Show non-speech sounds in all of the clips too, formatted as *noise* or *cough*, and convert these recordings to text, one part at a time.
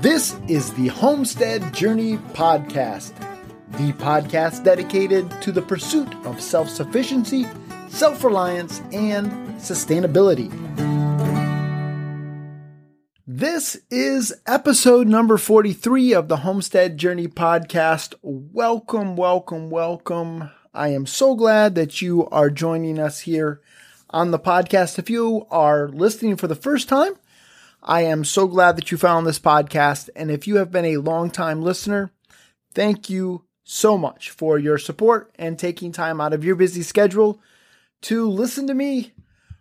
This is the Homestead Journey Podcast, the podcast dedicated to the pursuit of self sufficiency, self reliance, and sustainability. This is episode number 43 of the Homestead Journey Podcast. Welcome, welcome, welcome. I am so glad that you are joining us here on the podcast. If you are listening for the first time, I am so glad that you found this podcast. And if you have been a long-time listener, thank you so much for your support and taking time out of your busy schedule to listen to me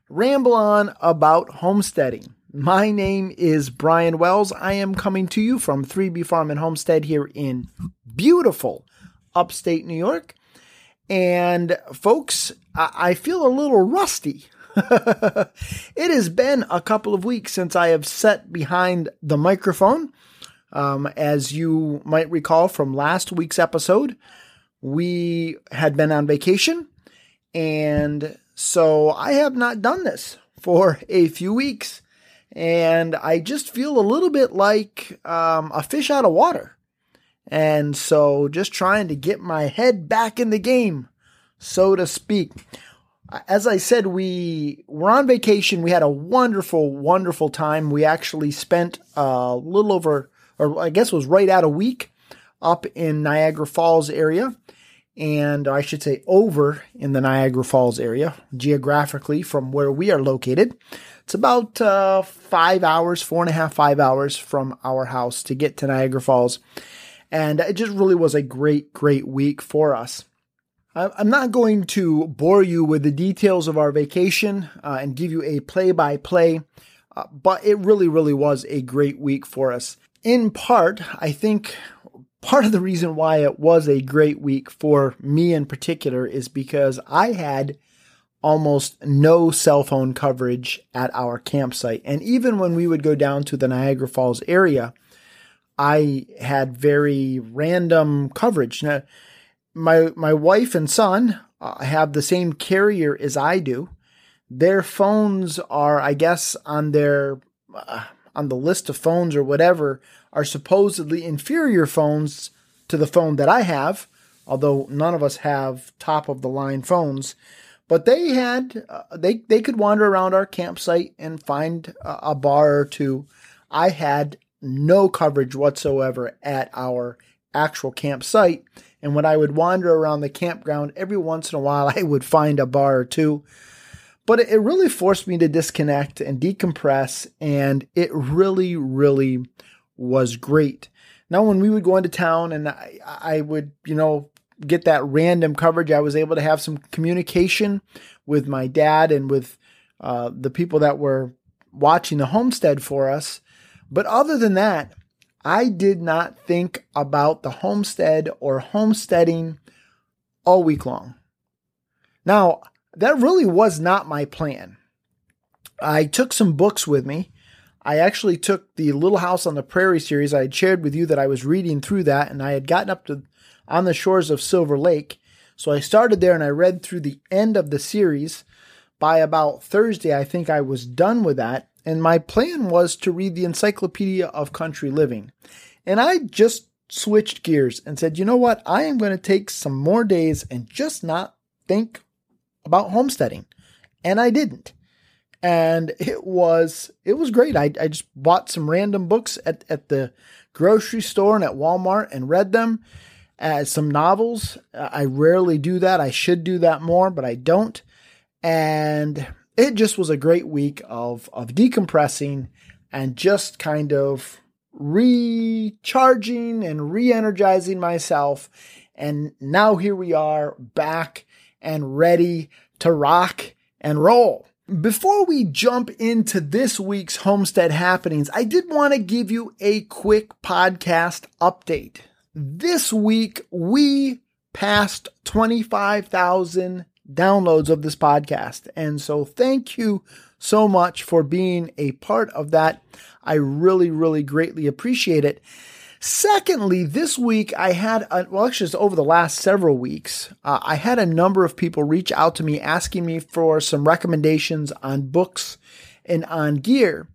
ramble on about homesteading. My name is Brian Wells. I am coming to you from 3B Farm and Homestead here in beautiful upstate New York. And folks, I feel a little rusty. *laughs* it has been a couple of weeks since I have sat behind the microphone. Um, as you might recall from last week's episode, we had been on vacation. And so I have not done this for a few weeks. And I just feel a little bit like um, a fish out of water. And so just trying to get my head back in the game, so to speak. As I said, we were on vacation. We had a wonderful, wonderful time. We actually spent a little over, or I guess it was right out a week up in Niagara Falls area. And I should say over in the Niagara Falls area, geographically from where we are located. It's about uh, five hours, four and a half, five hours from our house to get to Niagara Falls. And it just really was a great, great week for us. I'm not going to bore you with the details of our vacation uh, and give you a play by play, but it really, really was a great week for us. In part, I think part of the reason why it was a great week for me in particular is because I had almost no cell phone coverage at our campsite. And even when we would go down to the Niagara Falls area, I had very random coverage. Now, my my wife and son uh, have the same carrier as I do. Their phones are, I guess, on their uh, on the list of phones or whatever are supposedly inferior phones to the phone that I have. Although none of us have top of the line phones, but they had uh, they they could wander around our campsite and find a, a bar or two. I had no coverage whatsoever at our actual campsite. And when I would wander around the campground, every once in a while *laughs* I would find a bar or two. But it really forced me to disconnect and decompress. And it really, really was great. Now, when we would go into town and I, I would, you know, get that random coverage, I was able to have some communication with my dad and with uh, the people that were watching the homestead for us. But other than that, I did not think about the homestead or homesteading all week long. Now, that really was not my plan. I took some books with me. I actually took the Little House on the Prairie series. I had shared with you that I was reading through that and I had gotten up to on the shores of Silver Lake. So I started there and I read through the end of the series. By about Thursday, I think I was done with that and my plan was to read the Encyclopedia of Country Living. And I just switched gears and said, you know what? I am going to take some more days and just not think about homesteading. And I didn't. And it was it was great. I, I just bought some random books at, at the grocery store and at Walmart and read them. Uh, some novels. I rarely do that. I should do that more, but I don't. And it just was a great week of of decompressing and just kind of recharging and re-energizing myself and now here we are back and ready to rock and roll. Before we jump into this week's homestead happenings, I did want to give you a quick podcast update. This week we passed 25,000 downloads of this podcast. And so thank you so much for being a part of that. I really, really greatly appreciate it. Secondly, this week I had, a, well, actually, it's over the last several weeks, uh, I had a number of people reach out to me asking me for some recommendations on books and on gear.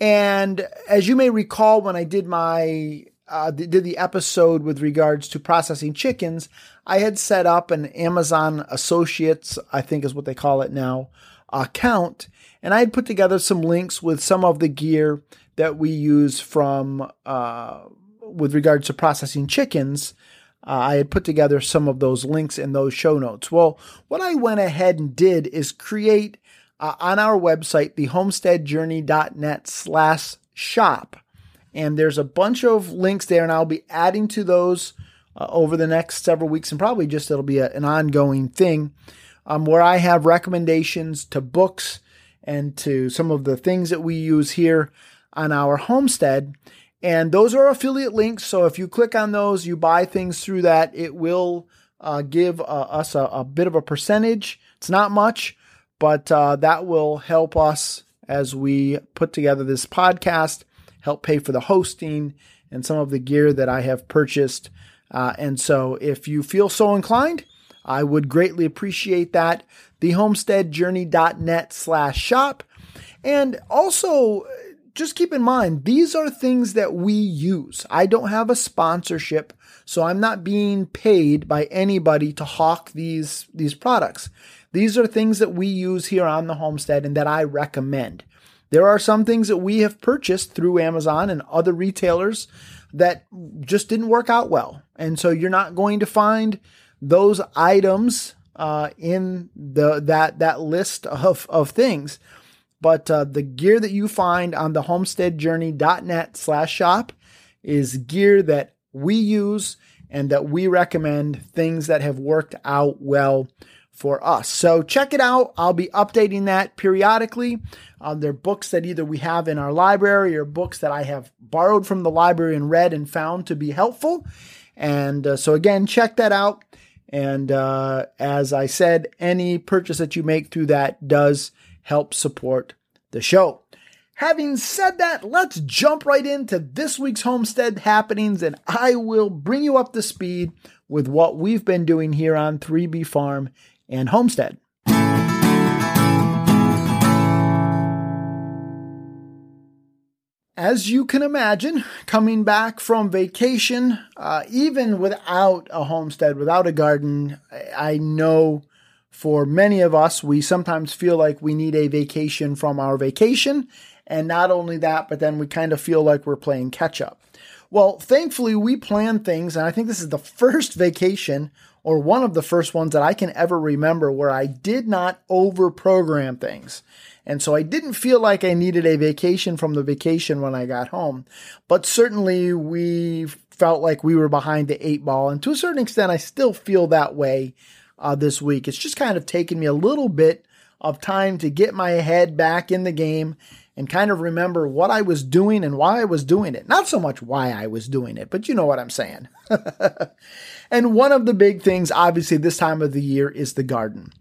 And as you may recall, when I did my uh, did the episode with regards to processing chickens, I had set up an Amazon Associates, I think is what they call it now, account, and I had put together some links with some of the gear that we use from uh, with regards to processing chickens. Uh, I had put together some of those links in those show notes. Well, what I went ahead and did is create uh, on our website, the homesteadjourney.net slash shop. And there's a bunch of links there, and I'll be adding to those uh, over the next several weeks, and probably just it'll be a, an ongoing thing um, where I have recommendations to books and to some of the things that we use here on our homestead. And those are affiliate links. So if you click on those, you buy things through that, it will uh, give uh, us a, a, bit of a percentage. It's not much, but uh, that will help us as we put together this podcast, help pay for the hosting and some of the gear that I have purchased. Uh, and so if you feel so inclined, I would greatly appreciate that. Thehomesteadjourney.net slash shop. And also, just keep in mind, these are things that we use. I don't have a sponsorship, so I'm not being paid by anybody to hawk these, these products. These are things that we use here on the homestead and that I recommend. There are some things that we have purchased through Amazon and other retailers that just didn't work out well. And so you're not going to find those items uh, in the that that list of, of things. But uh, the gear that you find on the homesteadjourney.net slash shop is gear that we use and that we recommend things that have worked out well for us. So check it out. I'll be updating that periodically. Um, they're books that either we have in our library or books that I have borrowed from the library and read and found to be helpful. And uh, so again, check that out. And uh, as I said, any purchase that you make through that does help support the show. Having said that, let's jump right into this week's homestead happenings, and I will bring you up to speed with what we've been doing here on 3B Farm and Homestead. As you can imagine, coming back from vacation, uh, even without a homestead, without a garden, I know for many of us, we sometimes feel like we need a vacation from our vacation. And not only that, but then we kind of feel like we're playing catch up. Well, thankfully, we plan things, and I think this is the *laughs* first vacation or one of the first ones that I can ever remember where I did not over program things. And so I didn't feel like I needed a vacation from the vacation when I got home. But certainly we felt like we were behind the eight ball. And to a certain extent, I still feel that way uh, this week. It's just kind of taken me a little bit of time to get my head back in the game and kind of remember what I was doing and why I was doing it. Not so much why I was doing it, but you know what I'm saying. *laughs* and one of the big things, obviously, this time of the year is the garden.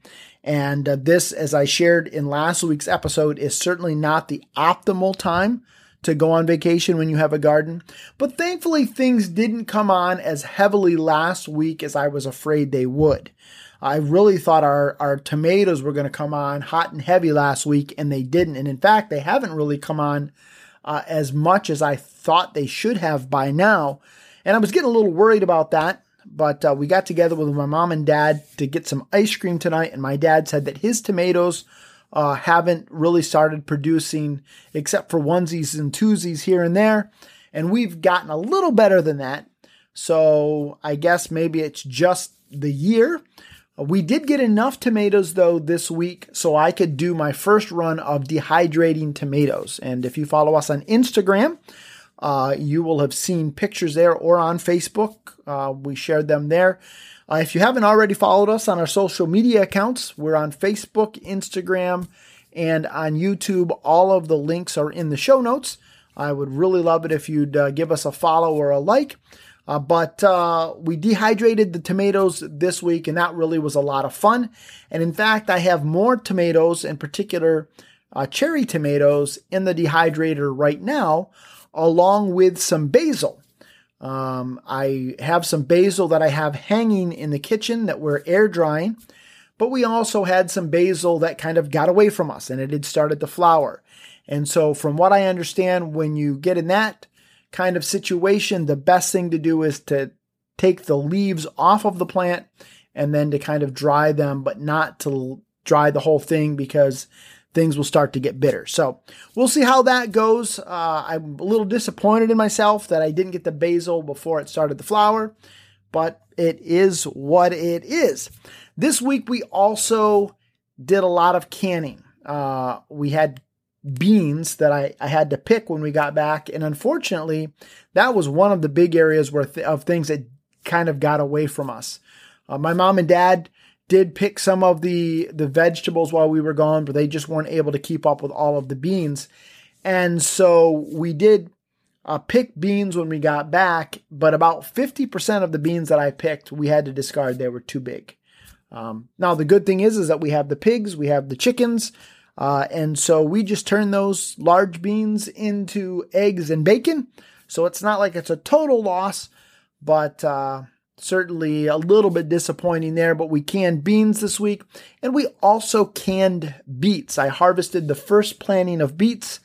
And uh, this, as I shared in last week's episode, is certainly not the optimal time to go on vacation when you have a garden. But thankfully, things didn't come on as heavily last week as I was afraid they would. I really thought our, our tomatoes were going to come on hot and heavy last week, and they didn't. And in fact, they haven't really come on uh, as much as I thought they should have by now. And I was getting a little worried about that. But uh, we got together with my mom and dad to get some ice cream tonight, and my dad said that his tomatoes uh, haven't really started producing except for onesies and twosies here and there. And we've gotten a little better than that. So I guess maybe it's just the year. We did get enough tomatoes though this week so I could do my first run of dehydrating tomatoes. And if you follow us on Instagram, uh, you will have seen pictures there or on Facebook. Uh, we shared them there. Uh, if you haven't already followed us on our social media accounts, we're on Facebook, Instagram, and on YouTube. All of the links are in the show notes. I would really love it if you'd uh, give us a follow or a like. Uh, but uh, we dehydrated the tomatoes this week, and that really was a lot of fun. And in fact, I have more tomatoes, in particular uh, cherry tomatoes, in the dehydrator right now, along with some basil. Um, I have some basil that I have hanging in the kitchen that we're air drying. but we also had some basil that kind of got away from us and it had started to flower. And so, from what I understand, when you get in that kind of situation, the best thing to do is to take the leaves off of the plant and then to kind of dry them, but not to dry the whole thing because things will start to get bitter. So we'll see how that goes. Uh, I'm a little disappointed in myself that I didn't get the basil before it started to flower, but it is what it is. This week we also did a lot of canning. Uh, we had beans that I, I had to pick when we got back. And unfortunately, that was one of the big areas where th- of things that kind of got away from us. Uh, my mom and dad did pick some of the, the vegetables while we were gone, but they just weren't able to keep up with all of the beans. And so we did uh, pick beans when we got back, but about 50% of the beans that I picked, we had to discard. They were too big. Um, now, the good thing is, is that we have the pigs, we have the chickens, uh, and so we just turn those large beans into eggs and bacon. So it's not like it's a total loss, but uh, certainly a little bit disappointing there. But we canned beans this week, and we also canned beets. I harvested the first planting of beets,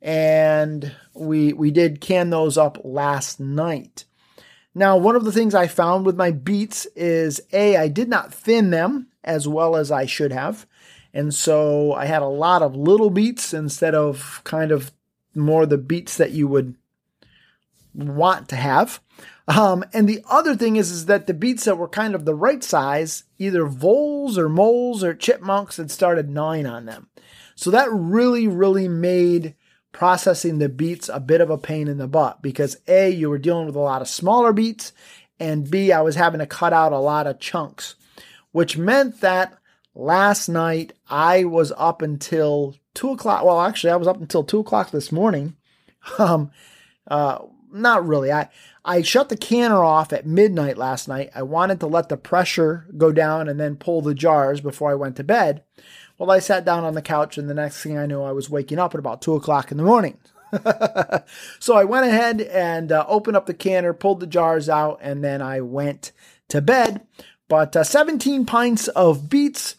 and we we did can those up last night. Now, one of the things I found with my beets is a I did not thin them as well as I should have. And so I had a lot of little beets instead of kind of more the beets that you would want to have. Um, and the other thing is, is that the beets that were kind of the right size, either voles or moles or chipmunks had started gnawing on them. So that really, really made processing the beets a bit of a pain in the butt because A, you were dealing with a lot of smaller beets, and B, I was having to cut out a lot of chunks, which meant that last night I was up until two o'clock. Well, actually, I was up until two o'clock this morning. *laughs* Um, uh, not really. I I shut the canner off at midnight last night. I wanted to let the pressure go down and then pull the jars before I went to bed. Well, I sat down on the couch, and the next thing I knew, I was waking up at about two o'clock in the morning. *laughs* so I went ahead and uh, opened up the canner, pulled the jars out, and then I went to bed. But uh, 17 pints of beets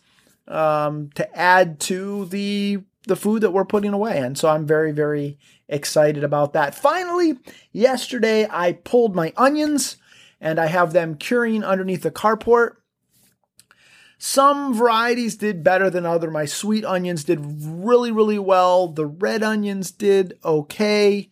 um, to add to the the food that we're putting away. And so I'm very, very excited about that. Finally, yesterday I pulled my onions and I have them curing underneath the carport. Some varieties did better than other. My sweet onions did really, really well. The red onions did okay.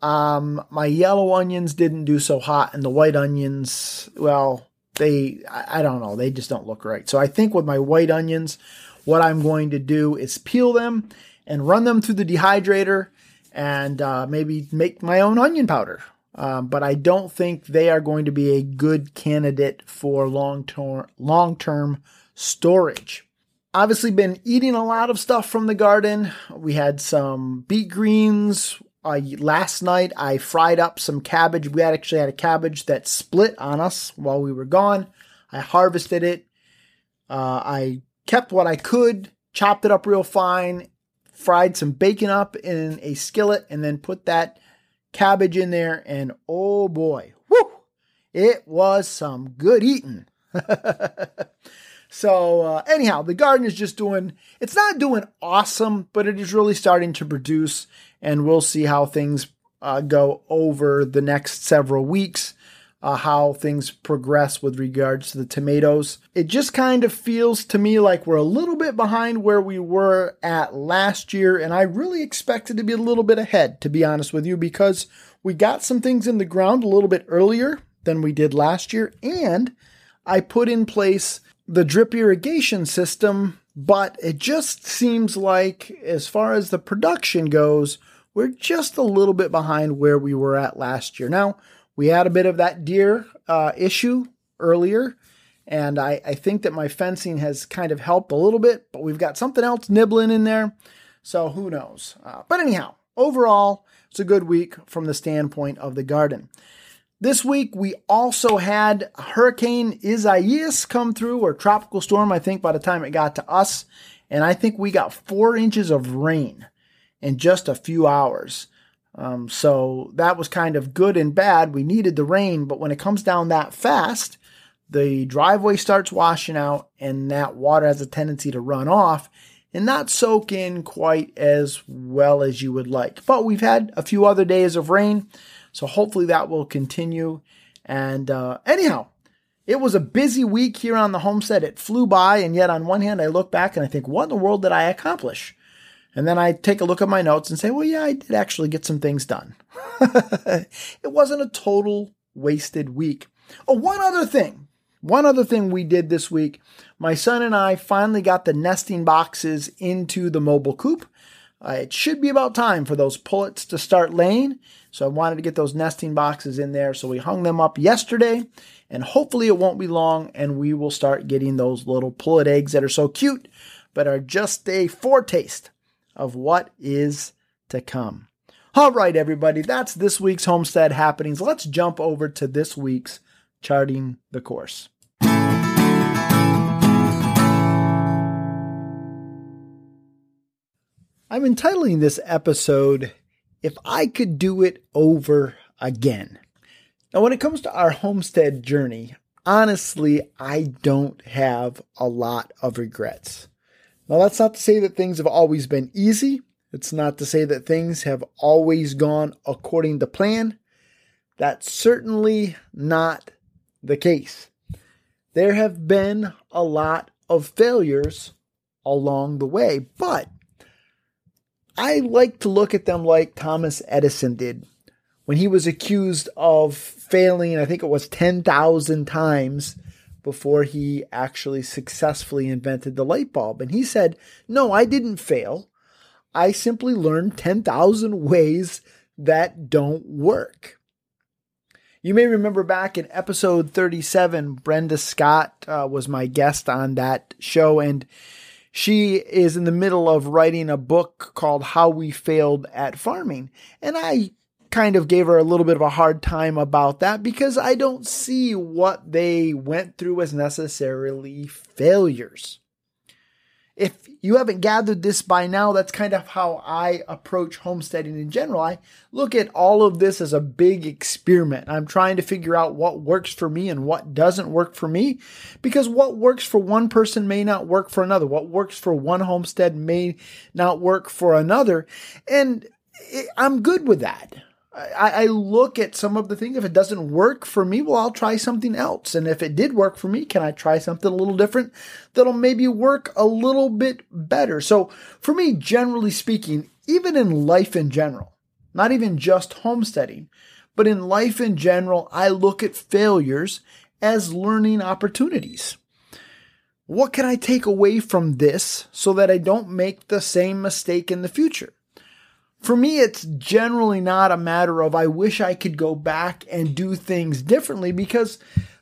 Um, my yellow onions didn't do so hot, and the white onions, well, they I, don't know. They just don't look right. So i think with my white onions what i'm going to do is peel them and run them through the dehydrator and uh, maybe make my own onion powder. Um, but i don't think they are going to be a good candidate for long term long term storage. Obviously been eating a lot of stuff from the garden. We had some beet greens uh, last night I fried up some cabbage. We had actually had a cabbage that split on us while we were gone. I harvested it. Uh, I kept what I could, chopped it up real fine, fried some bacon up in a skillet, and then put that cabbage in there. And oh boy, whoo, it was some good eating. *laughs* so uh, anyhow, the garden is just doing. It's not doing awesome, but it is really starting to produce and we'll see how things uh, go over the next several weeks. Uh, how things progress with regards to the tomatoes. It just kind of feels to me like we're a little bit behind where we were at last year, and I really expected to be a little bit ahead, to be honest with you, because we got some things in the ground a little bit earlier than we did last year, and I put in place the drip irrigation system, but it just seems like, as far as the production goes, we're just a little bit behind where we were at last year. Now, we had a bit of that deer uh, issue earlier, and I, I think that my fencing has kind of helped a little bit, but we've got something else nibbling in there, so who knows. Uh, but anyhow, overall, it's a good week from the standpoint of the garden. This week, we also had Hurricane Isaias come through, or tropical storm, I think, by the time it got to us. And I think we got four inches of rain in just a few hours. Um, so that was kind of good and bad. We needed the rain, but when it comes down that fast, the driveway starts washing out and that water has a tendency to run off and not soak in quite as well as you would like. But we've had a few other days of rain, so hopefully that will continue. And uh, anyhow, it was a busy week here on the homestead. It flew by, and yet on one hand, I look back and I think, what in the world did I accomplish? And then I take a look at my notes and say, well, yeah, I did actually get some things done. *laughs* it wasn't a total wasted week. Oh, one other thing. One other thing we did this week. My son and I finally got the nesting boxes into the mobile coop. Uh, it should be about time for those pullets to start laying. So I wanted to get those nesting boxes in there. So we hung them up yesterday and hopefully it won't be long and we will start getting those little pullet eggs that are so cute, but are just a foretaste of what is to come. All right, everybody, that's this week's homestead happenings. Let's jump over to this week's charting the course. I'm entitling this episode, If I Could Do It Over Again. Now, when it comes to our homestead journey, honestly, I don't have a lot of regrets. Now, that's not to say that things have always been easy. It's not to say that things have always gone according to plan. That's certainly not the case. There have been a lot of failures along the way, but I like to look at them like Thomas Edison did when he was accused of failing, I think it was 10,000 times before he actually successfully invented the light bulb. And he said, No, I didn't fail. I simply learned 10,000 ways that don't work. You may remember back in episode 37, Brenda Scott uh, was my guest on that show, and she is in the middle of writing a book called How We Failed at Farming. And I kind of gave her a little bit of a hard time about that because I don't see what they went through as necessarily failures. If you haven't gathered this by now, that's kind of how I approach homesteading in general. I look at all of this as a big experiment. I'm trying to figure out what works for me and what doesn't work for me because what works for one person may not work for another. What works for one homestead may not work for another. And I'm good with that. I, I, look at some of the things. If it doesn't work for me, well, I'll try something else. And if it did work for me, can I try something a little different that'll maybe work a little bit better? So for me, generally speaking, even in life in general, not even just homesteading, but in life in general, I look at failures as learning opportunities. What can I take away from this so that I don't make the same mistake in the future? For me, it's generally not a matter of I wish I could go back and do things differently because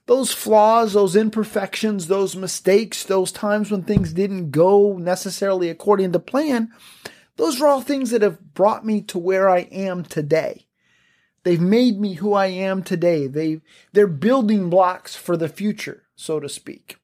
those flaws, those imperfections, those mistakes, those times when things didn't go necessarily according to plan, those are all things that have brought me to where I am today. They've made me who I am today. They they're building blocks for the future, so to speak.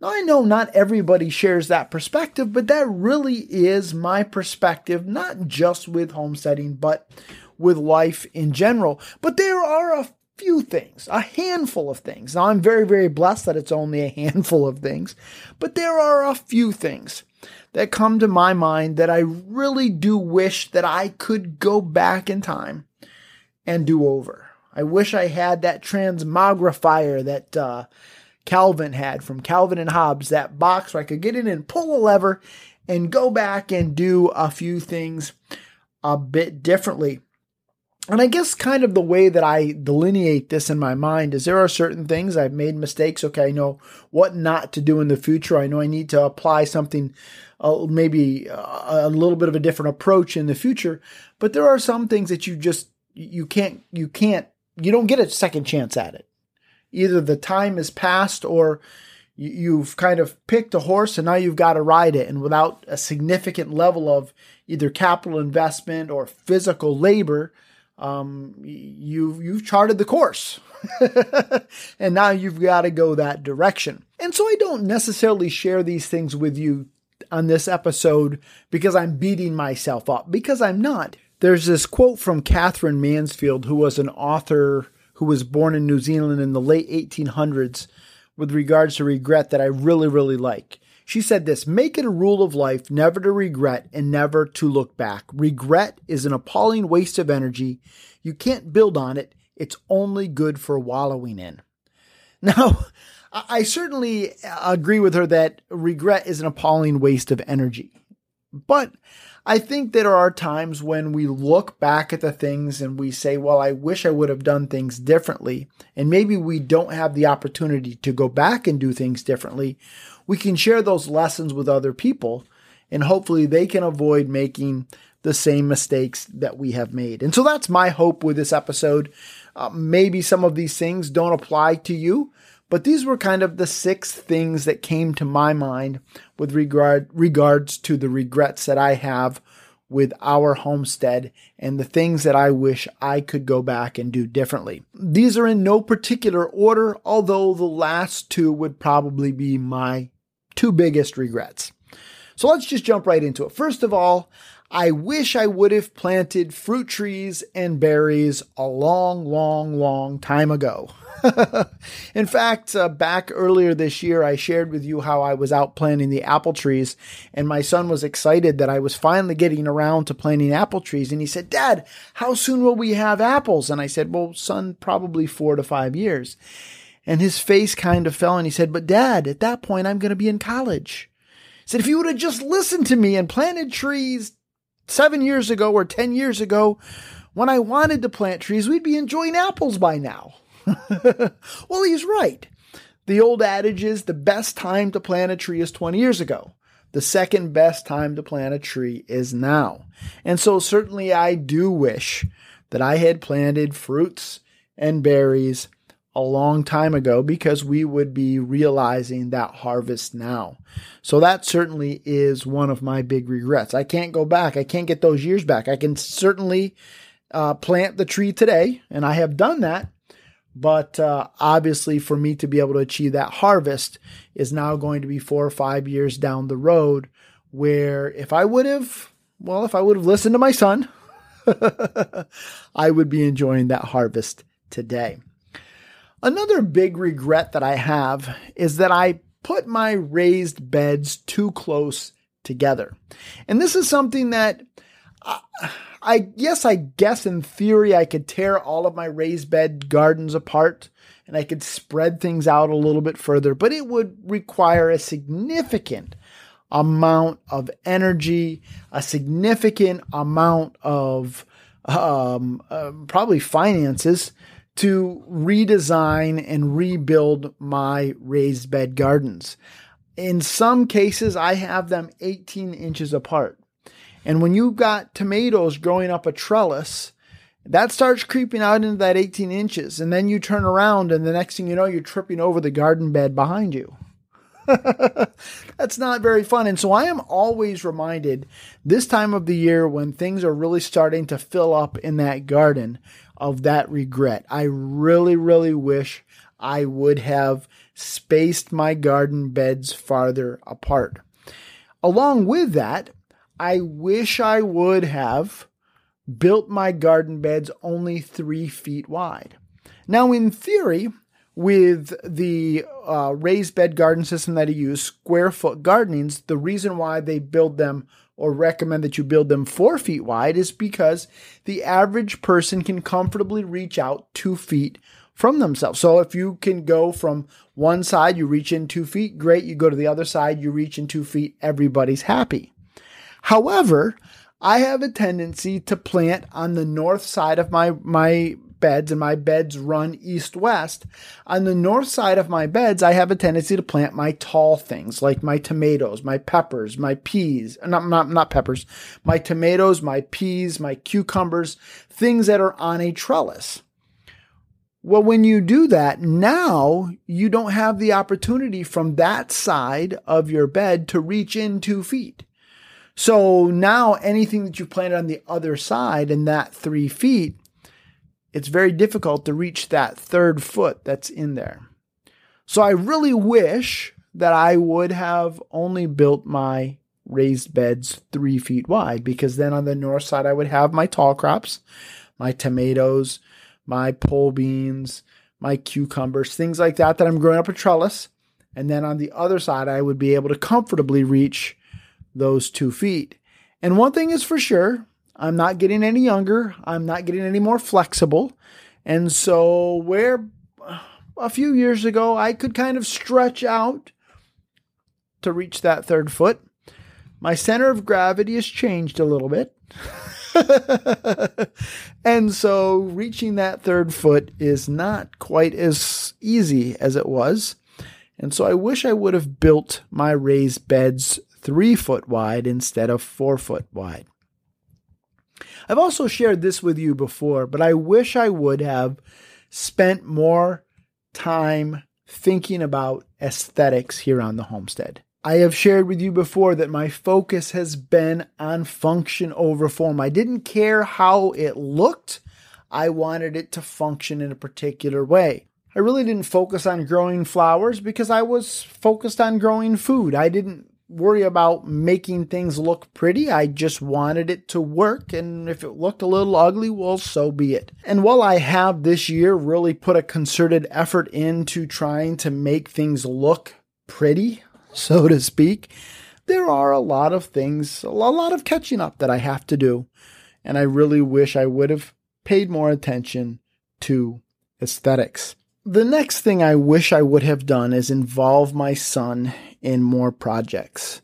Now, I know not everybody shares that perspective, but that really is my perspective, not just with homesteading, but with life in general. But there are a few things, a handful of things. Now, I'm very, very blessed that it's only a *laughs* handful of things, but there are a few things that come to my mind that I really do wish that I could go back in time and do over. I wish I had that transmogrifier that, uh, Calvin had from Calvin and Hobbes, that box where I could get in and pull a lever and go back and do a few things a bit differently. And I guess kind of the way that I delineate this in my mind is there are certain things I've made mistakes. Okay, I know what not to do in the future. I know I need to apply something, uh, maybe a, a little bit of a different approach in the future. But there are some things that you just you can't you can't you don't get a second chance at it either the time has passed or you've kind of picked a horse and now you've got to ride it. And without a significant level of either capital investment or physical labor um, you've you've charted the course. *laughs* And now you've got to go that direction. And so i don't necessarily share these things with you on this episode because i'm beating myself up. Because i'm not. There's this quote from Katherine Mansfield who was an author who was born in New Zealand in the late 1800s, with regards to regret that I really, really like. She said this Make it a rule of life never to regret and never to look back. Regret is an appalling waste of energy. You can't build on it, it's only good for wallowing in. *laughs* Now, I certainly uh, agree with her that regret is an appalling waste of energy. But I think there are times when we look back at the things and we say, well, I wish I would have done things differently. And maybe we don't have the opportunity to go back and do things differently. We can share those lessons with other people and hopefully they can avoid making the same mistakes that we have made. And so that's my hope with this episode. Uh, maybe some of these things don't apply to you, but these were kind of the six things that came to my mind with regard regards to the regrets that I have with our homestead and the things that I wish I could go back and do differently. These are in no particular order, although the last two would probably be my two biggest regrets. So let's just jump right into it. First of all, I wish I would have planted fruit trees and berries a long, long, long time ago. *laughs* In fact, uh, back earlier this year, I shared with you how I was out planting the apple trees, and my son was excited that I was finally getting around to planting apple trees. And he said, Dad, how soon will we have apples? And I said, Well, son, probably four to five years. And his face kind of fell, and he said, But Dad, at that point, I'm going to be in college. He said, If you would have just listened to me and planted trees seven years ago or 10 years ago, when I wanted to plant trees, we'd be enjoying apples by now. *laughs* well, he's right. The old adage is the best time to plant a tree is 20 years ago. The second best time to plant a tree is now. And so, certainly, I do wish that I had planted fruits and berries a long time ago because we would be realizing that harvest now. So that certainly is one of my big regrets. I can't go back. I can't get those years back. I can certainly uh, plant the tree today, and I have done that. But uh, obviously, for me to be able to achieve that harvest is now going to be four or five years down the road. Where if I would have, well, if I would have listened to my son, *laughs* I would be enjoying that harvest today. Another big regret that I have is that I put my raised beds too close together. And this is something that I, I yes, I guess in theory I could tear all of my raised bed gardens apart and I could spread things out a little bit further, but it would require a significant amount of energy, a significant amount of um, uh, probably finances to redesign and rebuild my raised bed gardens. In some cases, I have them 18 inches apart. And when you've got tomatoes growing up a trellis, that starts creeping out into that 18 inches. And then you turn around, and the next thing you know, you're tripping over the garden bed behind you. *laughs* That's not very fun. And so I am always reminded this time of the year when things are really starting to fill up in that garden of that regret. I really, really wish I would have spaced my garden beds farther apart. Along with that, I wish I would have built my garden beds only three feet wide. Now, in theory, with the uh, raised bed garden system that I use, square foot gardenings, the reason why they build them or recommend that you build them four feet wide is because the average person can comfortably reach out two feet from themselves. So if you can go from one side, you reach in two feet, great. You go to the other side, you reach in two feet, everybody's happy. However, I have a tendency to plant on the north side of my, my beds and my beds run east west. On the north side of my beds, I have a tendency to plant my tall things like my tomatoes, my peppers, my peas, uh, not, not, not peppers, my tomatoes, my peas, my cucumbers, things that are on a trellis. Well, when you do that, now you don't have the opportunity from that side of your bed to reach in two feet. So now anything that you planted on the other side in that three feet it's very difficult to reach that third foot that's in there. So I really wish that I would have only built my raised beds three feet wide because then on the north side I would have my tall crops, my tomatoes, my pole beans, my cucumbers, things like that, that I'm growing up a trellis. And then on the other side, I would be able to comfortably reach those two feet. And one thing is for sure, I'm not getting any younger. I'm not getting any more flexible. And so, where uh, a few years ago I could kind of stretch out to reach that third foot, my center of gravity has changed a little bit. *laughs* and so reaching that third foot is not quite as easy as it was. And so I wish I would have built my raised beds three foot wide instead of four foot wide. I've also shared this with you before, but I wish I would have spent more time thinking about aesthetics here on the homestead. I have shared with you before that my focus has been on function over form. I didn't care how it looked, I wanted it to function in a particular way. I really didn't focus on growing flowers because I was focused on growing food. I didn't worry about making things look pretty. I just wanted it to work. And if it looked a little ugly, well, so be it. And while I have this year really put a concerted effort into trying to make things look pretty, so to speak, there are a lot of things, a lot of catching up that I have to do. And I really wish I would have paid more attention to aesthetics. The next thing I wish I would have done is involve my son in more projects.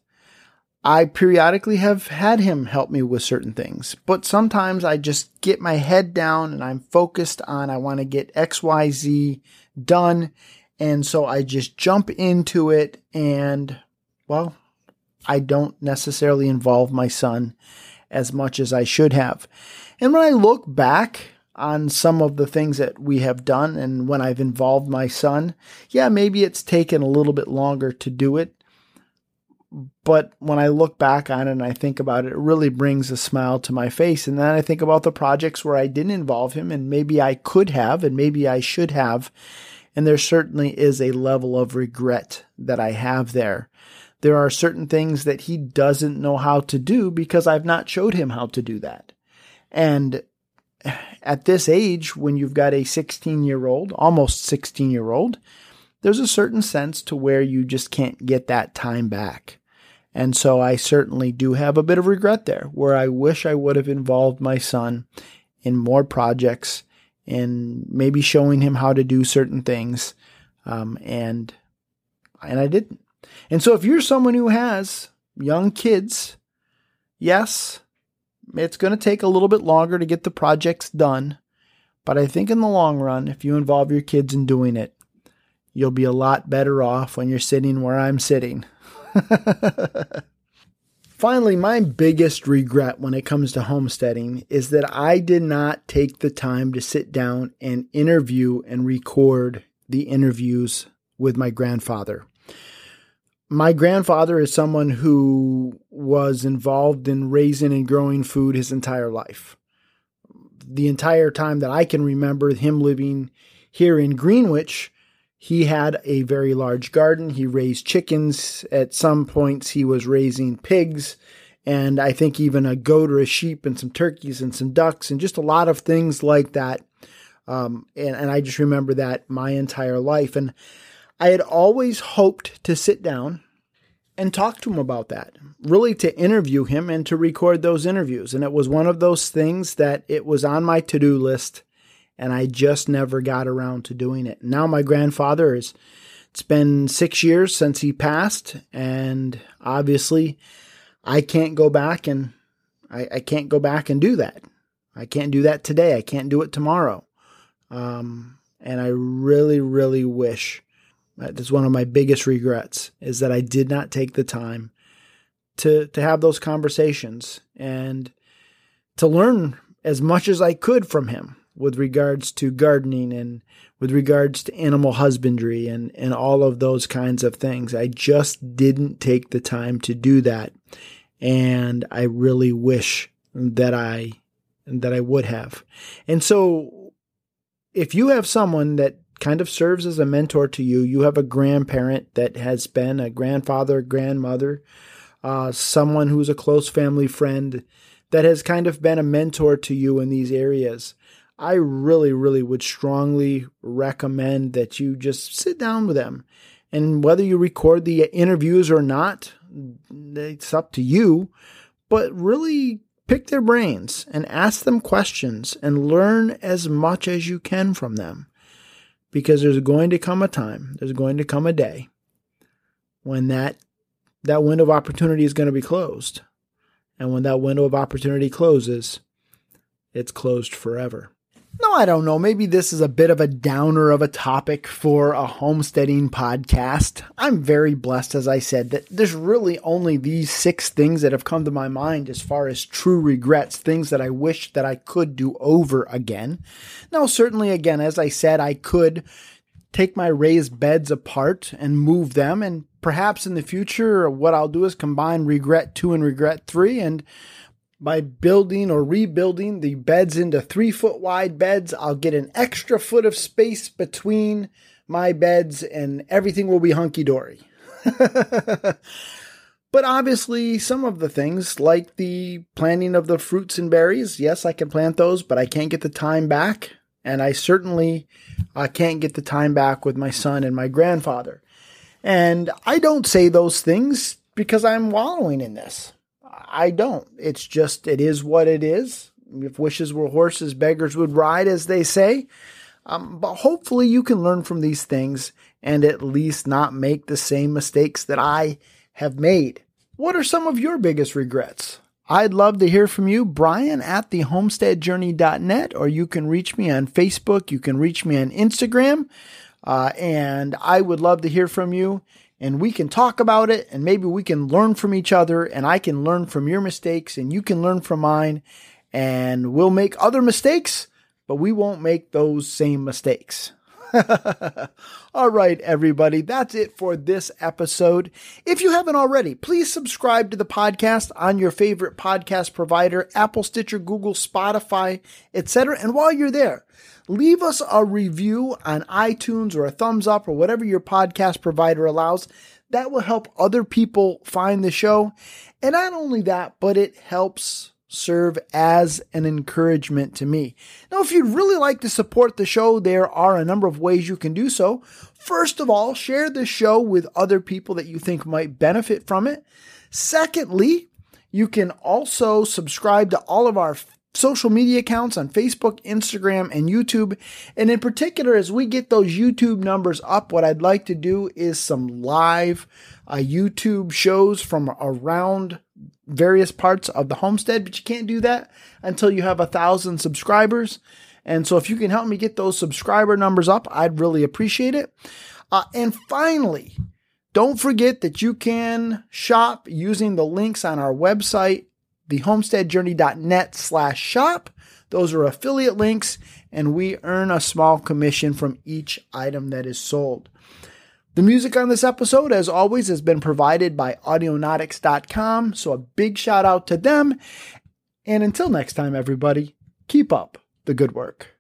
I periodically have had him help me with certain things, but sometimes I just get my head down and I'm focused on I want to get XYZ done. And so I just jump into it and, well, I don't necessarily involve my son as much as I should have. And when I look back on some of the things that we have done and when I've involved my son, yeah, maybe it's taken a little bit longer to do it. But when I look back on it and I think about it, it really brings a smile to my face. And then I think about the projects where I didn't involve him and maybe I could have and maybe I should have. And there certainly is a level of regret that I have there. There are certain things that he doesn't know how to do because I've not showed him how to do that. And at this age, when you've got a 16 year old, almost 16 year old, there's a certain sense to where you just can't get that time back. And so I certainly do have a bit of regret there where I wish I would have involved my son in more projects and maybe showing him how to do certain things. Um, and, and I didn't. And so if you're someone who has young kids, yes, it's going to take a little bit longer to get the projects done. But I think in the long run, if you involve your kids in doing it, you'll be a lot better off when you're sitting where I'm sitting. *laughs* Finally, my biggest regret when it comes to homesteading is that I did not take the time to sit down and interview and record the interviews with my grandfather my grandfather is someone who was involved in raising and growing food his entire life. The entire time that I can remember him living here in Greenwich, he had a very large garden. He raised chickens. At some points, he was raising pigs, and I think even a goat or a sheep, and some turkeys and some ducks, and just a lot of things like that. Um, and, and I just remember that my entire life. And I had always hoped to sit down and talk to him about that, really to interview him and to record those interviews. And it was one of those things that it was on my to do list and I just never got around to doing it. Now, my grandfather is, it's been six years since he passed, and obviously, I can't go back and I, I can't go back and do that. I can't do that today. I can't do it tomorrow. Um, and I really, really wish that's one of my biggest regrets is that I did not take the time to to have those conversations and to learn as much as I could from him with regards to gardening and with regards to animal husbandry and, and all of those kinds of things. I just didn't take the time to do that. And I really wish that I that I would have. And so if you have someone that kind of serves as a mentor to you. You have a grandparent that has been a grandfather, grandmother, uh, someone who's a close family friend that has kind of been a mentor to you in these areas. I really, really would strongly recommend that you just sit down with them. And whether you record the interviews or not, it's up to you. But really pick their brains and ask them questions and learn as much as you can from them. Because there's going to come a time, there's going to come a day when that that window of opportunity is going to be closed. And when that window of opportunity closes, it's closed forever. No, I don't know. Maybe this is a bit of a downer of a topic for a homesteading podcast. I'm very blessed, as I said, that there's really only these six things that have come to my mind as far as true regrets, things that I wish that I could do over again. Now, certainly, again, as I said, I could take my raised beds apart and move them. And perhaps in the future, what I'll do is combine regret two and regret three and by building or rebuilding the beds into three foot wide beds, I'll get an extra foot of space between my beds and everything will be hunky dory. *laughs* but obviously, some of the things, like the planting of the fruits and berries, yes, I can plant those, but I can't get the time back. And I certainly uh, can't get the time back with my son and my grandfather. And I don't say those things because I'm wallowing in this. I don't. It's just, it is what it is. If wishes were horses, beggars would ride, as they say. Um, but hopefully, you can learn from these things and at least not make the same mistakes that I have made. What are some of your biggest regrets? I'd love to hear from you, Brian at thehomesteadjourney.net, or you can reach me on Facebook. You can reach me on Instagram. Uh, and I would love to hear from you and we can talk about it and maybe we can learn from each other and I can learn from your mistakes and you can learn from mine and we'll make other mistakes, but we won't make those same mistakes. *laughs* All right, everybody, that's it for this episode. If you haven't already, please subscribe to the podcast on your favorite podcast provider, Apple, Stitcher, Google, Spotify, etc. And while you're there, leave us a review on iTunes or a thumbs up or whatever your podcast provider allows. That will help other people find the show. And not only that, but it helps serve as an encouragement to me. Now, if you'd really like to support the show, there are a number of ways you can do so. First of all, share the show with other people that you think might benefit from it. Secondly, you can also subscribe to all of our social media accounts on Facebook, Instagram, and YouTube. And in particular, as we get those YouTube numbers up, what I'd like to do is some live uh, YouTube shows from around various parts of the homestead, but you can't do that until you have a thousand subscribers. And so if you can help me get those subscriber numbers up, I'd really appreciate it. Uh, and finally, don't forget that you can shop using the links on our website, thehomesteadjourney.net slash shop. Those are affiliate links, and we earn a small commission from each item that is sold. The music on this episode, as always, has been provided by Audionautix.com, so a big shout out to them. And until next time, everybody, keep up the good work.